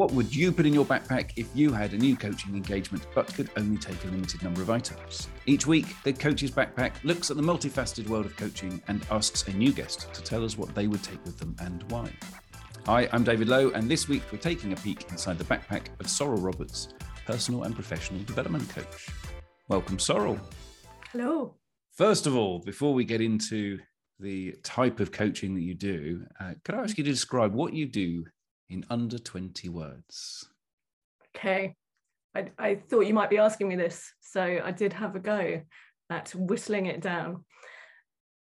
What would you put in your backpack if you had a new coaching engagement but could only take a limited number of items? Each week, the Coach's Backpack looks at the multifaceted world of coaching and asks a new guest to tell us what they would take with them and why. Hi, I'm David Lowe, and this week we're taking a peek inside the backpack of Sorrel Roberts, personal and professional development coach. Welcome, Sorrel. Hello. First of all, before we get into the type of coaching that you do, uh, could I ask you to describe what you do in under 20 words? Okay. I, I thought you might be asking me this, so I did have a go at whistling it down.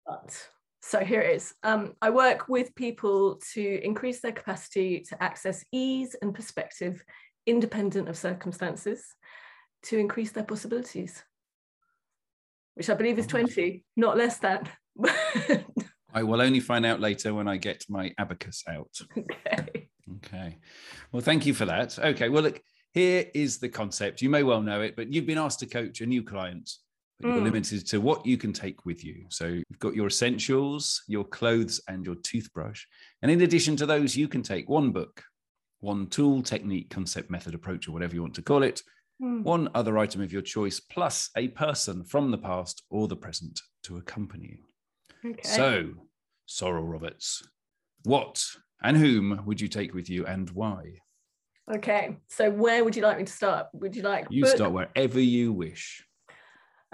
But so here it is. Um, I work with people to increase their capacity to access ease and perspective independent of circumstances, to increase their possibilities, which I believe is 20, not less than. I will only find out later when I get my abacus out. okay. Okay. Well, thank you for that. Okay. Well, look, here is the concept. You may well know it, but you've been asked to coach a new client, but you're Mm. limited to what you can take with you. So you've got your essentials, your clothes, and your toothbrush. And in addition to those, you can take one book, one tool, technique, concept, method, approach, or whatever you want to call it, Hmm. one other item of your choice, plus a person from the past or the present to accompany you. Okay. So, Sorrel Roberts, what and whom would you take with you and why? okay. So where would you like me to start? Would you like You book? start wherever you wish.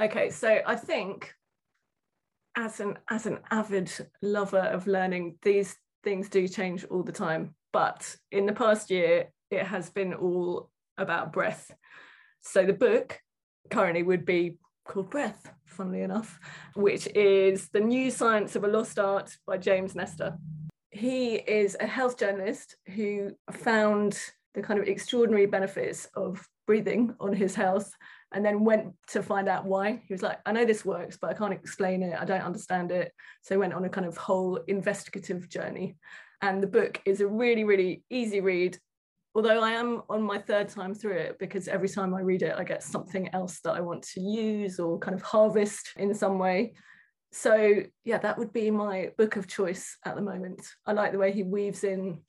Okay, so I think as an as an avid lover of learning, these things do change all the time. But in the past year, it has been all about breath. So the book currently would be called Breath, funnily enough, which is The New Science of a Lost Art by James Nestor. He is a health journalist who found the kind of extraordinary benefits of breathing on his health and then went to find out why. He was like, I know this works, but I can't explain it. I don't understand it. So he went on a kind of whole investigative journey. And the book is a really, really easy read. Although I am on my third time through it because every time I read it, I get something else that I want to use or kind of harvest in some way. So, yeah, that would be my book of choice at the moment. I like the way he weaves in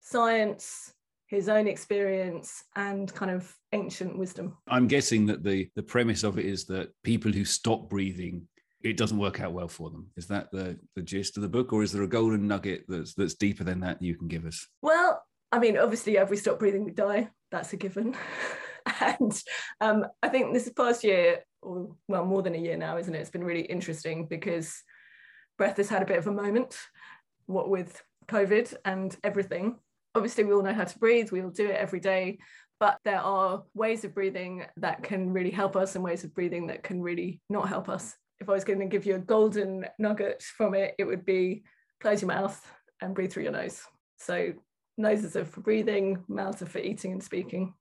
science, his own experience, and kind of ancient wisdom. I'm guessing that the the premise of it is that people who stop breathing, it doesn't work out well for them. Is that the the gist of the book, or is there a golden nugget that's that's deeper than that you can give us? Well, I mean, obviously, if we stop breathing, we die. That's a given. and um, I think this past year, or well, more than a year now, isn't it? It's been really interesting because breath has had a bit of a moment, what with COVID and everything. Obviously, we all know how to breathe, we all do it every day. But there are ways of breathing that can really help us and ways of breathing that can really not help us. If I was going to give you a golden nugget from it, it would be close your mouth and breathe through your nose. So noses are for breathing, mouths are for eating and speaking,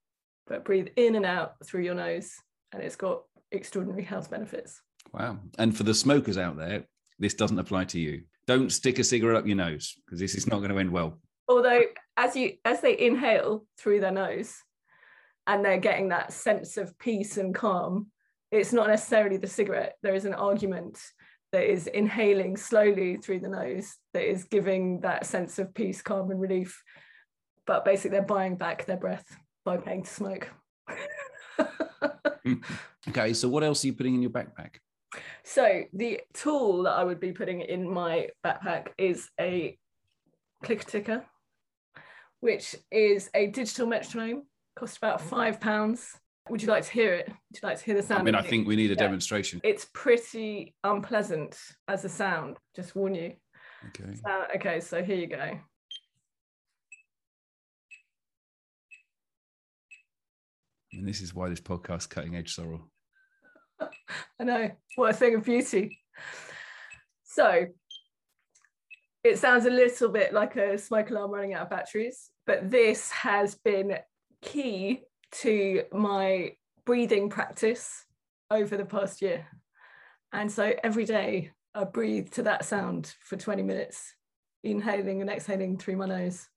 but breathe in and out through your nose, and it's got extraordinary health benefits. Wow! And for the smokers out there, this doesn't apply to you. Don't stick a cigarette up your nose because this is not going to end well. Although, as you as they inhale through their nose, and they're getting that sense of peace and calm, it's not necessarily the cigarette. There is an argument that is inhaling slowly through the nose that is giving that sense of peace, calm, and relief. But basically, they're buying back their breath by paying to smoke. Okay, so what else are you putting in your backpack? So the tool that I would be putting in my backpack is a clicker ticker, which is a digital metronome, cost about five pounds. Would you like to hear it? Would you like to hear the sound? I mean, I think we need a Yeah. demonstration. it's pretty unpleasant as a sound. Just warn you. Okay. Okay, so here you go. And this is why this podcast cutting edge sorrel. I know, what a thing of beauty. So it sounds a little bit like a smoke alarm running out of batteries, but this has been key to my breathing practice over the past year. And so every day I breathe to that sound for 20 minutes, inhaling and exhaling through my nose.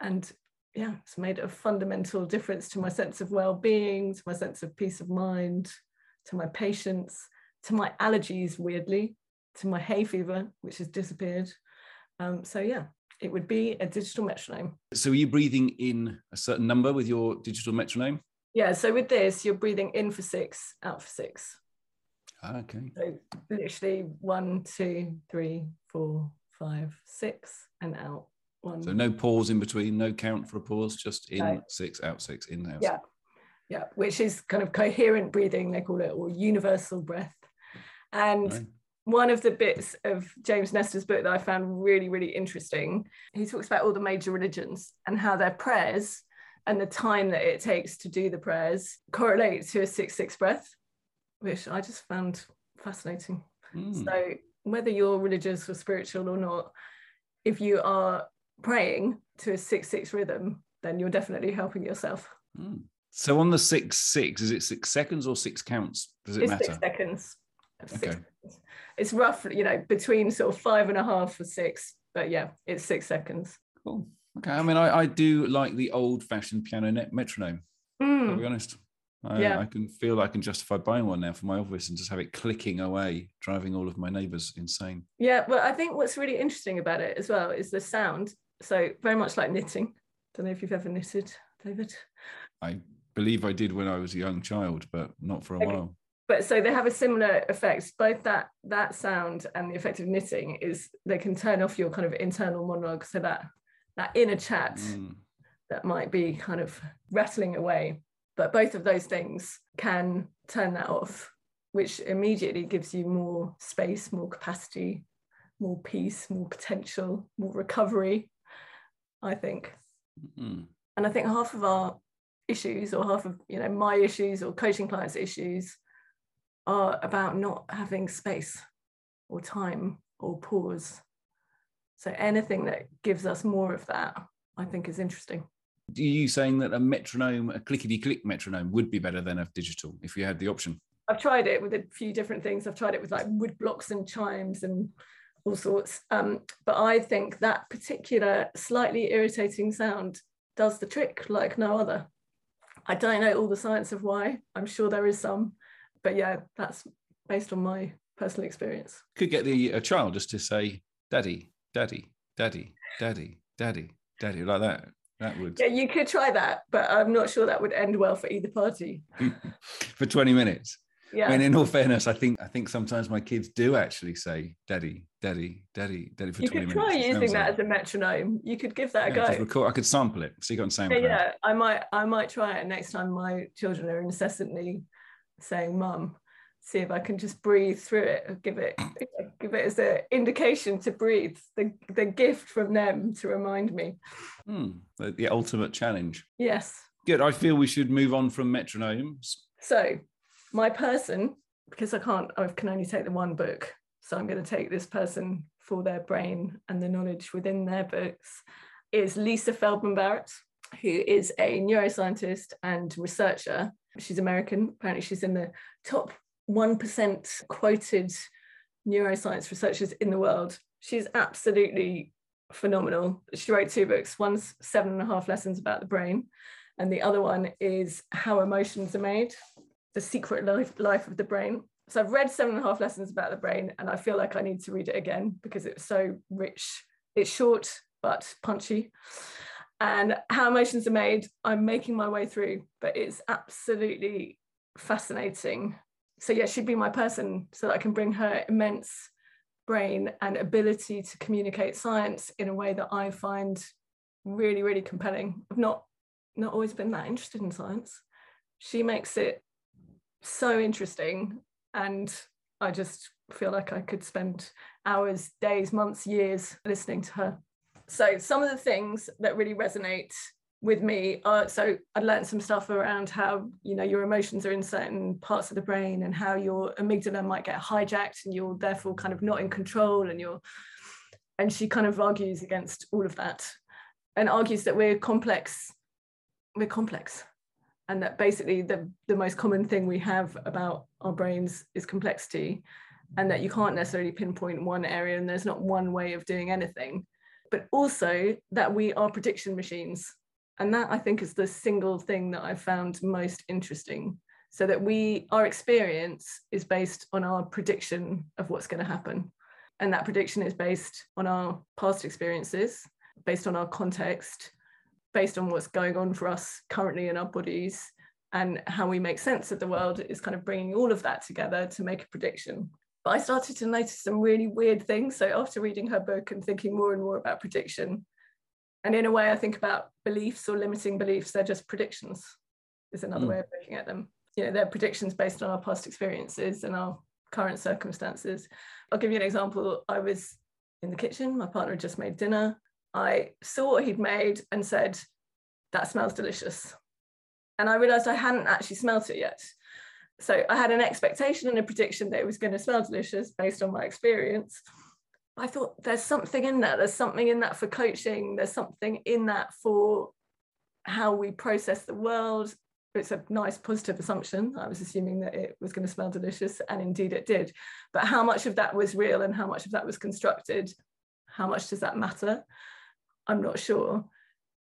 And yeah, it's made a fundamental difference to my sense of well being, to my sense of peace of mind, to my patience, to my allergies, weirdly, to my hay fever, which has disappeared. Um, so, yeah, it would be a digital metronome. So are you breathing in a certain number with your digital metronome? Yeah, so with this, you're breathing in for six, out for six. Ah, okay. So literally one, two, three, four, five, six, and out. One. So no pause in between, no count for a pause, just in No. six, out six, in out. Yeah. Yeah, which is kind of coherent breathing, they call it, or universal breath. And one of the bits of James Nestor's book that I found really, really interesting, he talks about all the major religions and how their prayers and the time that it takes to do the prayers correlate to a 6 6 breath, which I just found fascinating. Mm. So, whether you're religious or spiritual or not, if you are praying to a 6 6 rhythm, then you're definitely helping yourself. Mm. So on the six six, is it six seconds or six counts? Does it it's matter? six seconds. Six Okay. seconds. It's roughly, you know, between sort of five and a half or six, but yeah, it's six seconds. Cool. Okay. I mean, I, I do like the old-fashioned piano net metronome. To Mm, be honest, I, Yeah. I can feel I can justify buying one now for my office and just have it clicking away, driving all of my neighbours insane. Yeah, well, I think what's really interesting about it as well is the sound. So very much like knitting. Don't know if you've ever knitted, David. I believe I did when I was a young child, but not for a Okay. while. But so they have a similar effect. Both that that sound and the effect of knitting is they can turn off your kind of internal monologue. So that that inner chat Mm. that might be kind of rattling away. But both of those things can turn that off, which immediately gives you more space, more capacity, more peace, more potential, more recovery, I think. Mm. And I think half of our issues, or half of you know my issues or coaching clients' issues, are about not having space or time or pause. So anything that gives us more of that, I think, is interesting. Are you saying that a metronome, a clickety click metronome, would be better than a digital if you had the option? I've tried it with a few different things. I've tried it with like wood blocks and chimes and all sorts. Um, but I think that particular slightly irritating sound does the trick like no other. I don't know all the science of why. I'm sure there is some, but yeah, that's based on my personal experience. Could get the a child just to say, "Daddy, Daddy, Daddy, Daddy, Daddy, Daddy," like that. That would Yeah, you could try that, but I'm not sure that would end well for either party. for twenty minutes. Yeah. I mean, in all fairness, I think I think sometimes my kids do actually say "Daddy, Daddy, Daddy, Daddy" for you twenty could try using that like- as a metronome. You could give that a Yeah, go. record. I could sample it. So See, on SoundCloud. yeah, yeah, I might, I might try it next time my children are incessantly saying "mum." See if I can just breathe through it. Give it, give it as an indication to breathe. The the gift from them to remind me. Hmm, the, the ultimate challenge. Yes. Good. I feel we should move on from metronomes. So, my person, because I can't, I can only take the one book. So I'm going to take this person for their brain and the knowledge within their books. Is Lisa Feldman Barrett, who is a neuroscientist and researcher. She's American. Apparently, she's in the top 1% quoted neuroscience researchers in the world. She's absolutely phenomenal. She wrote two books. One's seven and a half lessons about the brain, and the other one is How Emotions Are Made The Secret Life, Life of the Brain. So I've read seven and a half lessons about the brain, and I feel like I need to read it again because it's so rich. It's short but punchy. And How Emotions Are Made, I'm making my way through, but it's absolutely fascinating. So, yeah, she'd be my person so that I can bring her immense brain and ability to communicate science in a way that I find really, really compelling. I've not not always been that interested in science. She makes it so interesting, and I just feel like I could spend hours, days, months, years listening to her. So some of the things that really resonate with me are so I learned some stuff around how you know your emotions are in certain parts of the brain and how your amygdala might get hijacked and you're therefore kind of not in control and you're and she kind of argues against all of that and argues that we're complex. We're complex and that basically the, the most common thing we have about our brains is complexity and that you can't necessarily pinpoint one area and there's not one way of doing anything. But also that we are prediction machines and that i think is the single thing that i found most interesting. So that we our experience is based on our prediction of what's going to happen. And that prediction is based on our past experiences based on our context, based on what's going on for us currently in our bodies, and how we make sense of the world is kind of bringing all of that together to make a prediction. But I started to notice some really weird things. So after reading her book and thinking more and more about prediction, and in a way, I think about beliefs or limiting beliefs, they're just predictions, is another mm. way of looking at them. You know, they're predictions based on our past experiences and our current circumstances. I'll give you an example. I was in the kitchen, my partner had just made dinner. I saw what he'd made and said, That smells delicious. And I realized I hadn't actually smelt it yet. So I had an expectation and a prediction that it was going to smell delicious based on my experience. I thought there's something in that. There's something in that for coaching. There's something in that for how we process the world. It's a nice positive assumption. I was assuming that it was going to smell delicious, and indeed it did. But how much of that was real and how much of that was constructed? How much does that matter? I'm not sure.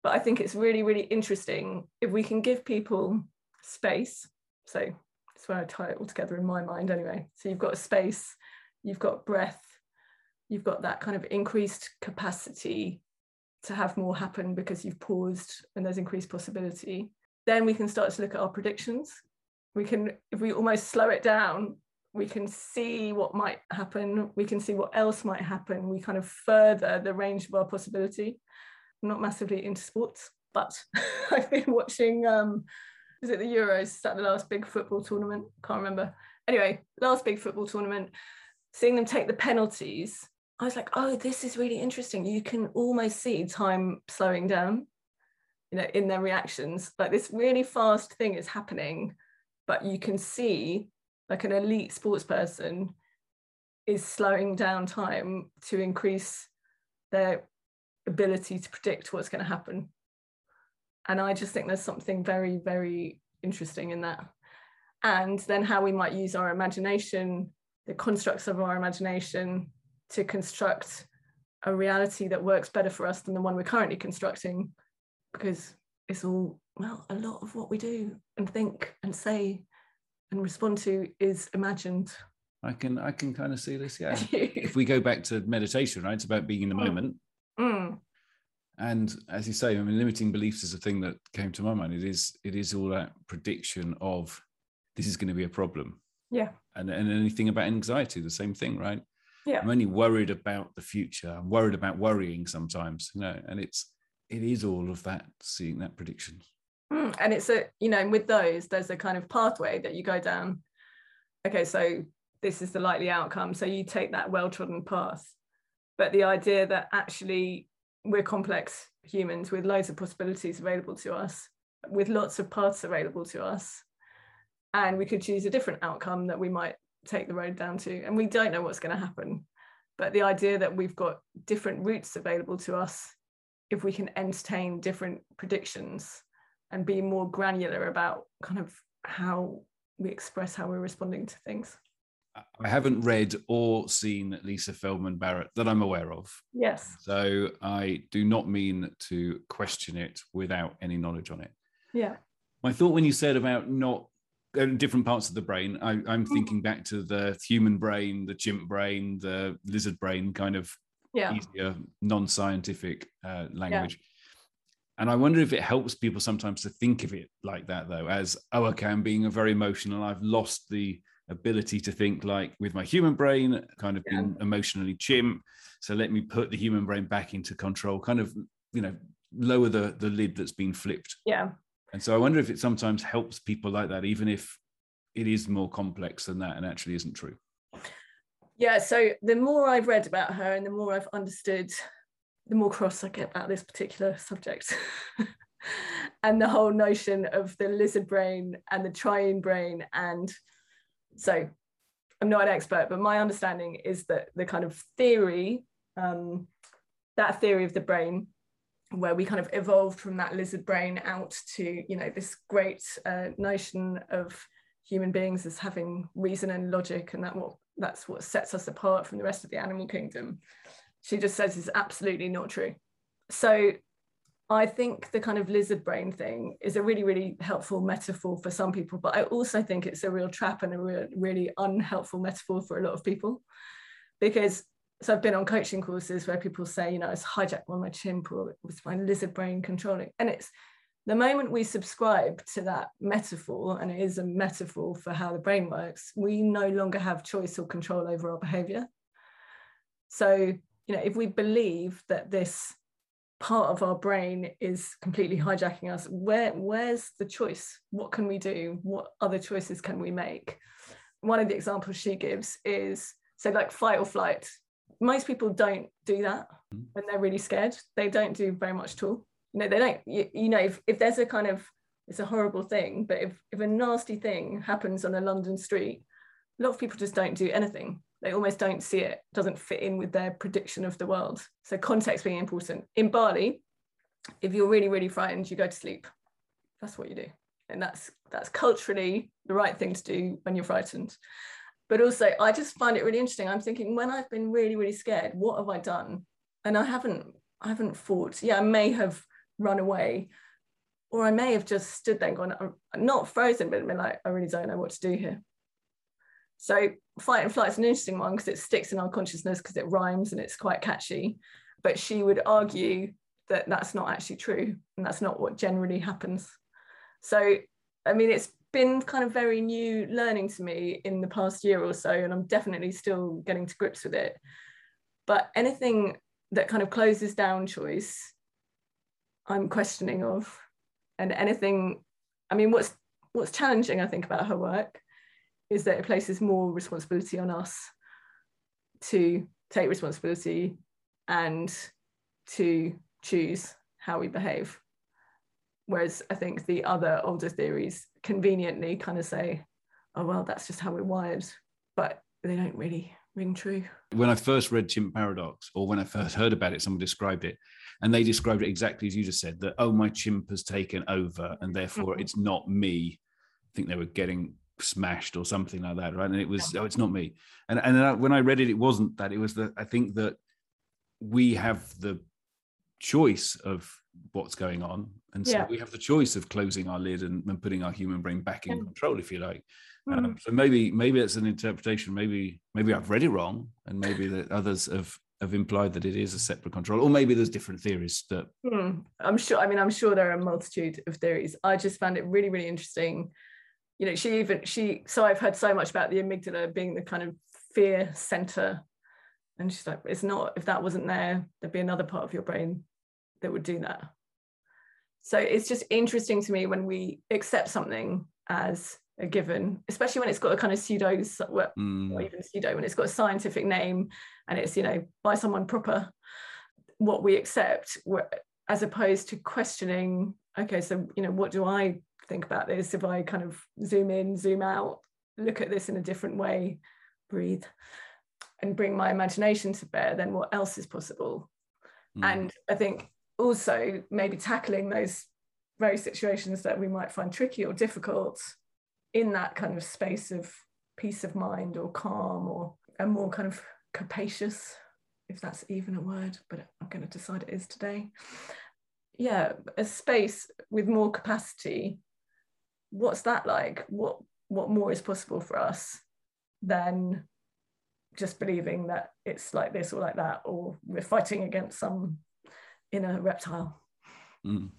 But I think it's really, really interesting if we can give people space. So that's where I tie it all together in my mind anyway. So you've got space, you've got breath, you've got that kind of increased capacity to have more happen because you've paused and there's increased possibility. Then we can start to look at our predictions. We can, if we almost slow it down, we can see what might happen. We can see what else might happen. We kind of further the range of our possibility. I'm not massively into sports, but I've been watching, um, is it the Euros? Is that the last big football tournament? Can't remember. Anyway, last big football tournament, seeing them take the penalties I was like, oh, this is really interesting. You can almost see time slowing down, you know, in their reactions. Like this really fast thing is happening, but you can see like an elite sports person is slowing down time to increase their ability to predict what's going to happen. And I just think there's something very, very interesting in that. And then how we might use our imagination, the constructs of our imagination to construct a reality that works better for us than the one we're currently constructing because it's all well a lot of what we do and think and say and respond to is imagined i can i can kind of see this yeah if we go back to meditation right it's about being in the mm. moment mm. and as you say i mean limiting beliefs is a thing that came to my mind. It is it is all that prediction of this is going to be a problem. Yeah. And, and anything about anxiety the same thing right? Yeah. i'm only worried about the future. I'm worried about worrying sometimes you know and it's it is all of that seeing that prediction. Mm, and it's a you know with those there's a kind of pathway that you go down. Okay so this is the likely outcome. So you take that well-trodden path but the idea that actually we're complex humans with loads of possibilities available to us with lots of paths available to us and we could choose a different outcome that we might take the road down to and we don't know what's going to happen. But the idea that we've got different routes available to us if we can entertain different predictions and be more granular about kind of how we express how we're responding to things I haven't read or seen Lisa Feldman Barrett that I'm aware of. Yes. So I do not mean to question it without any knowledge on it. Yeah. My thought when you said about not different parts of the brain. I, am mm. thinking back to the human brain, the chimp brain, the lizard brain, kind of yeah. easier, non-scientific uh, language. Yeah. And I wonder if it helps people sometimes to think of it like that, though, as oh, okay, I'm being a very emotional. I've lost the ability to think like with my human brain, kind of yeah. being emotionally chimp. So let me put the human brain back into control, kind of, you know, lower the the lid that's been flipped. Yeah. And so I wonder if it sometimes helps people like that, even if it is more complex than that and actually isn't true. Yeah. So the more I've read about her and the more I've understood, the more cross I get about this particular subject. and the whole notion of the lizard brain and the triune brain. And so I'm not an expert, but my understanding is that the kind of theory, um, that theory of the brain where we kind of evolved from that lizard brain out to you know this great uh, notion of human beings as having reason and logic and that what that's what sets us apart from the rest of the animal kingdom she just says is absolutely not true. So i think the kind of lizard brain thing is a really really helpful metaphor for some people but i also think it's a real trap and a real, really unhelpful metaphor for a lot of people because so I've been on coaching courses where people say, you know, it's hijacked by my chimp or it was my lizard brain controlling. And it's the moment we subscribe to that metaphor, and it is a metaphor for how the brain works, we no longer have choice or control over our behavior. So, you know, if we believe that this part of our brain is completely hijacking us, where where's the choice? What can we do? What other choices can we make? One of the examples she gives is so like fight or flight. Most people don't do that mm. when they're really scared. They don't do very much at all. You know, they don't, you, you know, if, if there's a kind of, it's a horrible thing, but if, if a nasty thing happens on a London street, a lot of people just don't do anything. They almost don't see it, doesn't fit in with their prediction of the world. So context being important. In Bali, if you're really, really frightened, you go to sleep. That's what you do. And that's that's culturally the right thing to do when you're frightened but also I just find it really interesting. I'm thinking when I've been really, really scared, what have I done? And I haven't, I haven't fought. Yeah, I may have run away, or I may have just stood there and gone, I'm not frozen, but been like, I really don't know what to do here. So fight and flight is an interesting one because it sticks in our consciousness because it rhymes and it's quite catchy. But she would argue that that's not actually true and that's not what generally happens. So I mean, it's been kind of very new learning to me in the past year or so, and I'm definitely still getting to grips with it. But anything that kind of closes down choice, I'm questioning of, and anything, I mean, what's what's challenging, I think, about her work is that it places more responsibility on us to take responsibility and to choose how we behave. Whereas I think the other older theories conveniently kind of say, oh, well, that's just how we're wired. But they don't really ring true. When I first read Chimp Paradox, or when I first heard about it, someone described it, and they described it exactly as you just said that, oh, my chimp has taken over, and therefore mm-hmm. it's not me. I think they were getting smashed or something like that, right? And it was, yeah. oh, it's not me. And and when I read it, it wasn't that. It was that I think that we have the choice of what's going on and so yeah. we have the choice of closing our lid and, and putting our human brain back in yeah. control if you like mm. um, so maybe maybe it's an interpretation maybe maybe i've read it wrong and maybe that others have have implied that it is a separate control or maybe there's different theories that mm. i'm sure i mean i'm sure there are a multitude of theories i just found it really really interesting you know she even she so i've heard so much about the amygdala being the kind of fear center and she's like it's not if that wasn't there there'd be another part of your brain that would do that so it's just interesting to me when we accept something as a given, especially when it's got a kind of pseudo, well, mm. even pseudo, when it's got a scientific name and it's, you know, by someone proper, what we accept, as opposed to questioning, okay, so, you know, what do I think about this? If I kind of zoom in, zoom out, look at this in a different way, breathe, and bring my imagination to bear, then what else is possible? Mm. And I think also maybe tackling those very situations that we might find tricky or difficult in that kind of space of peace of mind or calm or a more kind of capacious if that's even a word but i'm going to decide it is today yeah a space with more capacity what's that like what what more is possible for us than just believing that it's like this or like that or we're fighting against some inner reptile. Mm.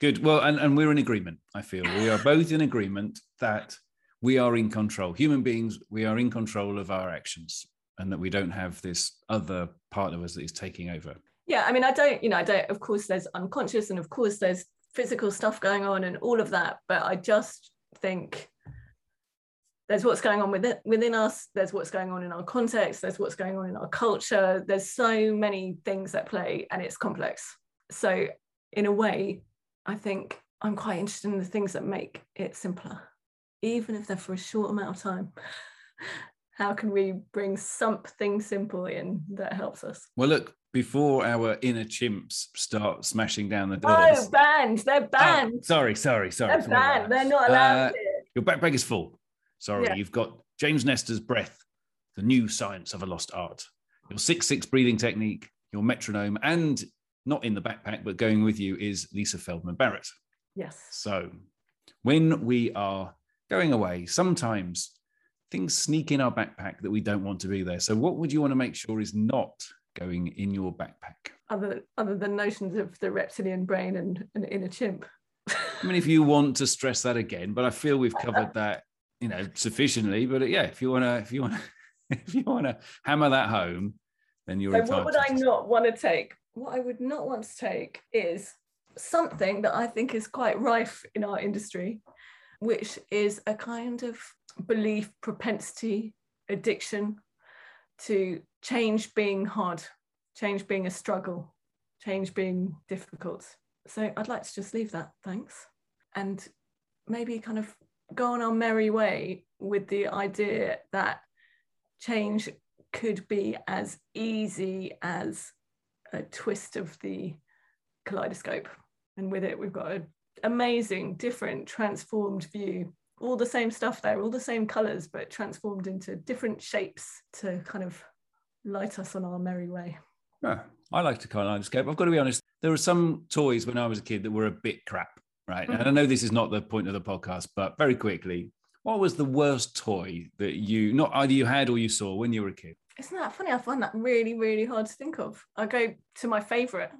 Good. Well, and, and we're in agreement, I feel. We are both in agreement that we are in control. Human beings, we are in control of our actions and that we don't have this other part of us that is taking over. Yeah. I mean, I don't, you know, I don't, of course, there's unconscious and of course there's physical stuff going on and all of that. But I just think there's what's going on within, within us there's what's going on in our context there's what's going on in our culture there's so many things at play and it's complex so in a way i think i'm quite interested in the things that make it simpler even if they're for a short amount of time how can we bring something simple in that helps us well look before our inner chimps start smashing down the doors. Oh, banned. They're banned. Oh, sorry, sorry, sorry. They're banned. They're not allowed. Uh, your backpack is full. Sorry, yeah. you've got James Nestor's breath, the new science of a lost art, your six six breathing technique, your metronome, and not in the backpack but going with you is Lisa Feldman Barrett. Yes. So when we are going away, sometimes things sneak in our backpack that we don't want to be there. So, what would you want to make sure is not going in your backpack? Other other than notions of the reptilian brain and an inner chimp. I mean, if you want to stress that again, but I feel we've covered that, you know, sufficiently. But uh, yeah, if you want to, if you want to, if you want to hammer that home, then you're. So what would I not want to take? What I would not want to take is something that I think is quite rife in our industry, which is a kind of belief, propensity, addiction to change being hard, change being a struggle, change being difficult. So I'd like to just leave that, thanks. And maybe kind of go on our merry way with the idea that change could be as easy as a twist of the kaleidoscope. And with it, we've got an amazing, different, transformed view. All the same stuff there, all the same colours, but transformed into different shapes to kind of light us on our merry way. Yeah, I like to kaleidoscope. I've got to be honest. There were some toys when I was a kid that were a bit crap, right? And I mm-hmm. know this is not the point of the podcast, but very quickly, what was the worst toy that you not either you had or you saw when you were a kid? Isn't that funny? I find that really, really hard to think of. I go to my favourite,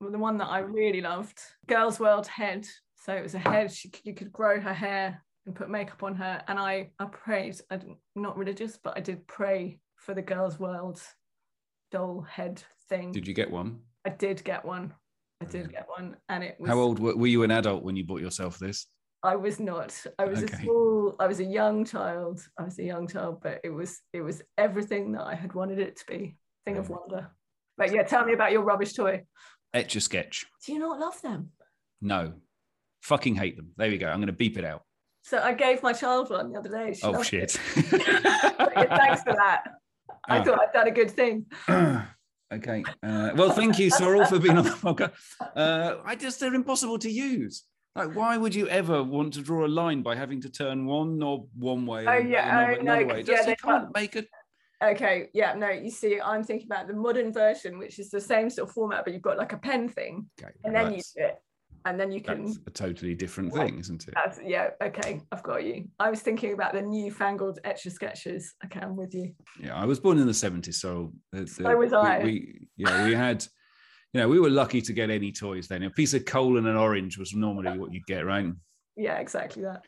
the one that I really loved, Girls World Head. So it was a head. She, you could grow her hair and put makeup on her. And I, I prayed. I'm not religious, but I did pray for the Girls World doll head thing. Did you get one? I did get one. I did get one, and it was. How old were, were you? An adult when you bought yourself this? I was not. I was Okay. a small. I was a young child. I was a young child, but it was it was everything that I had wanted it to be. Thing of wonder. But yeah, tell me about your rubbish toy. Etch a sketch. Do you not love them? No, fucking hate them. There we go. I'm going to beep it out. So I gave my child one the other day. She Oh shit. it. Thanks for that. I Ah. thought I'd done a good thing. okay. Uh, well, thank you, Sorrel, for being on the podcast. Uh, I just they're impossible to use. Like, why would you ever want to draw a line by having to turn one knob one way Oh, yeah, oh, no, way? 'cause, yeah, Just, they you can't make it. Okay, yeah, no, you see, I'm thinking about the modern version, which is the same sort of format, but you've got like a pen thing, Okay, and then you do it, and then you can. that's a totally different Right. thing, isn't it? Yeah, okay, I've got you. I was thinking about the newfangled etch a sketches. Okay, I'm with you. Yeah, I was born in the 70s, so the, the- So was we, I. We, yeah, we had, you know, we were lucky to get any toys then. A piece of coal and an orange was normally what you'd get, right? Yeah, exactly that.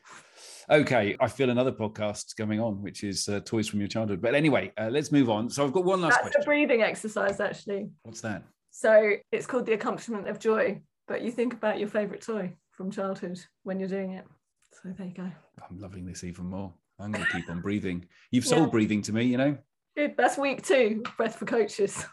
Okay, I feel another podcast coming on, which is uh, toys from your childhood. But anyway, uh, let's move on. So I've got one last That's question. a breathing exercise, actually. What's that? So it's called the accompaniment of joy, but you think about your favorite toy from childhood when you're doing it. So there you go. I'm loving this even more. I'm going to keep on breathing. You've Yeah. sold breathing to me, you know. Good. That's week two. Breath for coaches.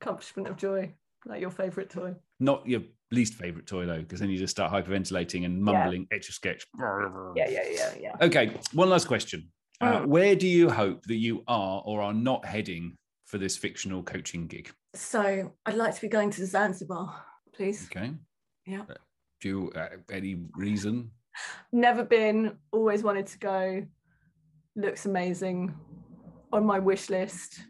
Accomplishment of joy, like your favorite toy. Not your least favorite toy though, because then you just start hyperventilating and mumbling etch a sketch. Yeah, yeah, yeah, yeah. Okay, one last question. Uh, Mm. where do you hope that you are or are not heading for this fictional coaching gig? So I'd like to be going to Zanzibar, please. Okay. Yeah. Uh, Do you, uh, any reason? Never been, always wanted to go. Looks amazing. On my wish list.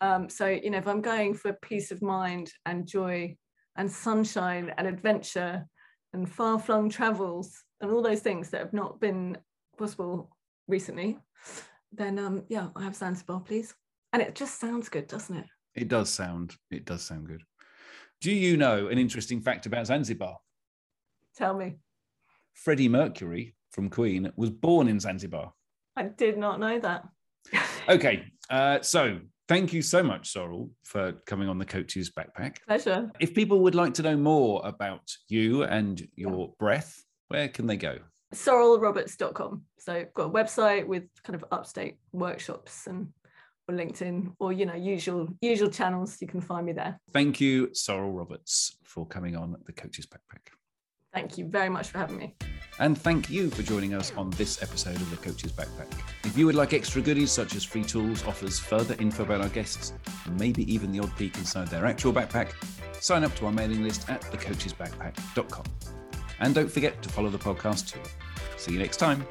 Um, so, you know, if I'm going for peace of mind and joy and sunshine and adventure and far flung travels and all those things that have not been possible recently, then um, yeah, I have Zanzibar, please. And it just sounds good, doesn't it? It does sound. It does sound good. Do you know an interesting fact about Zanzibar? Tell me. Freddie Mercury from Queen was born in Zanzibar. I did not know that. Okay, uh, so thank you so much, Sorrel, for coming on the Coach's Backpack. Pleasure. If people would like to know more about you and your breath, where can they go? sorrelroberts.com. So I've got a website with kind of upstate workshops and or LinkedIn or you know usual usual channels. You can find me there. Thank you, Sorrel Roberts, for coming on the Coach's Backpack. Thank you very much for having me. And thank you for joining us on this episode of the Coach's Backpack. If you would like extra goodies such as free tools, offers, further info about our guests, and maybe even the odd peek inside their actual backpack, sign up to our mailing list at thecoachsbackpack.com. And don't forget to follow the podcast too. See you next time.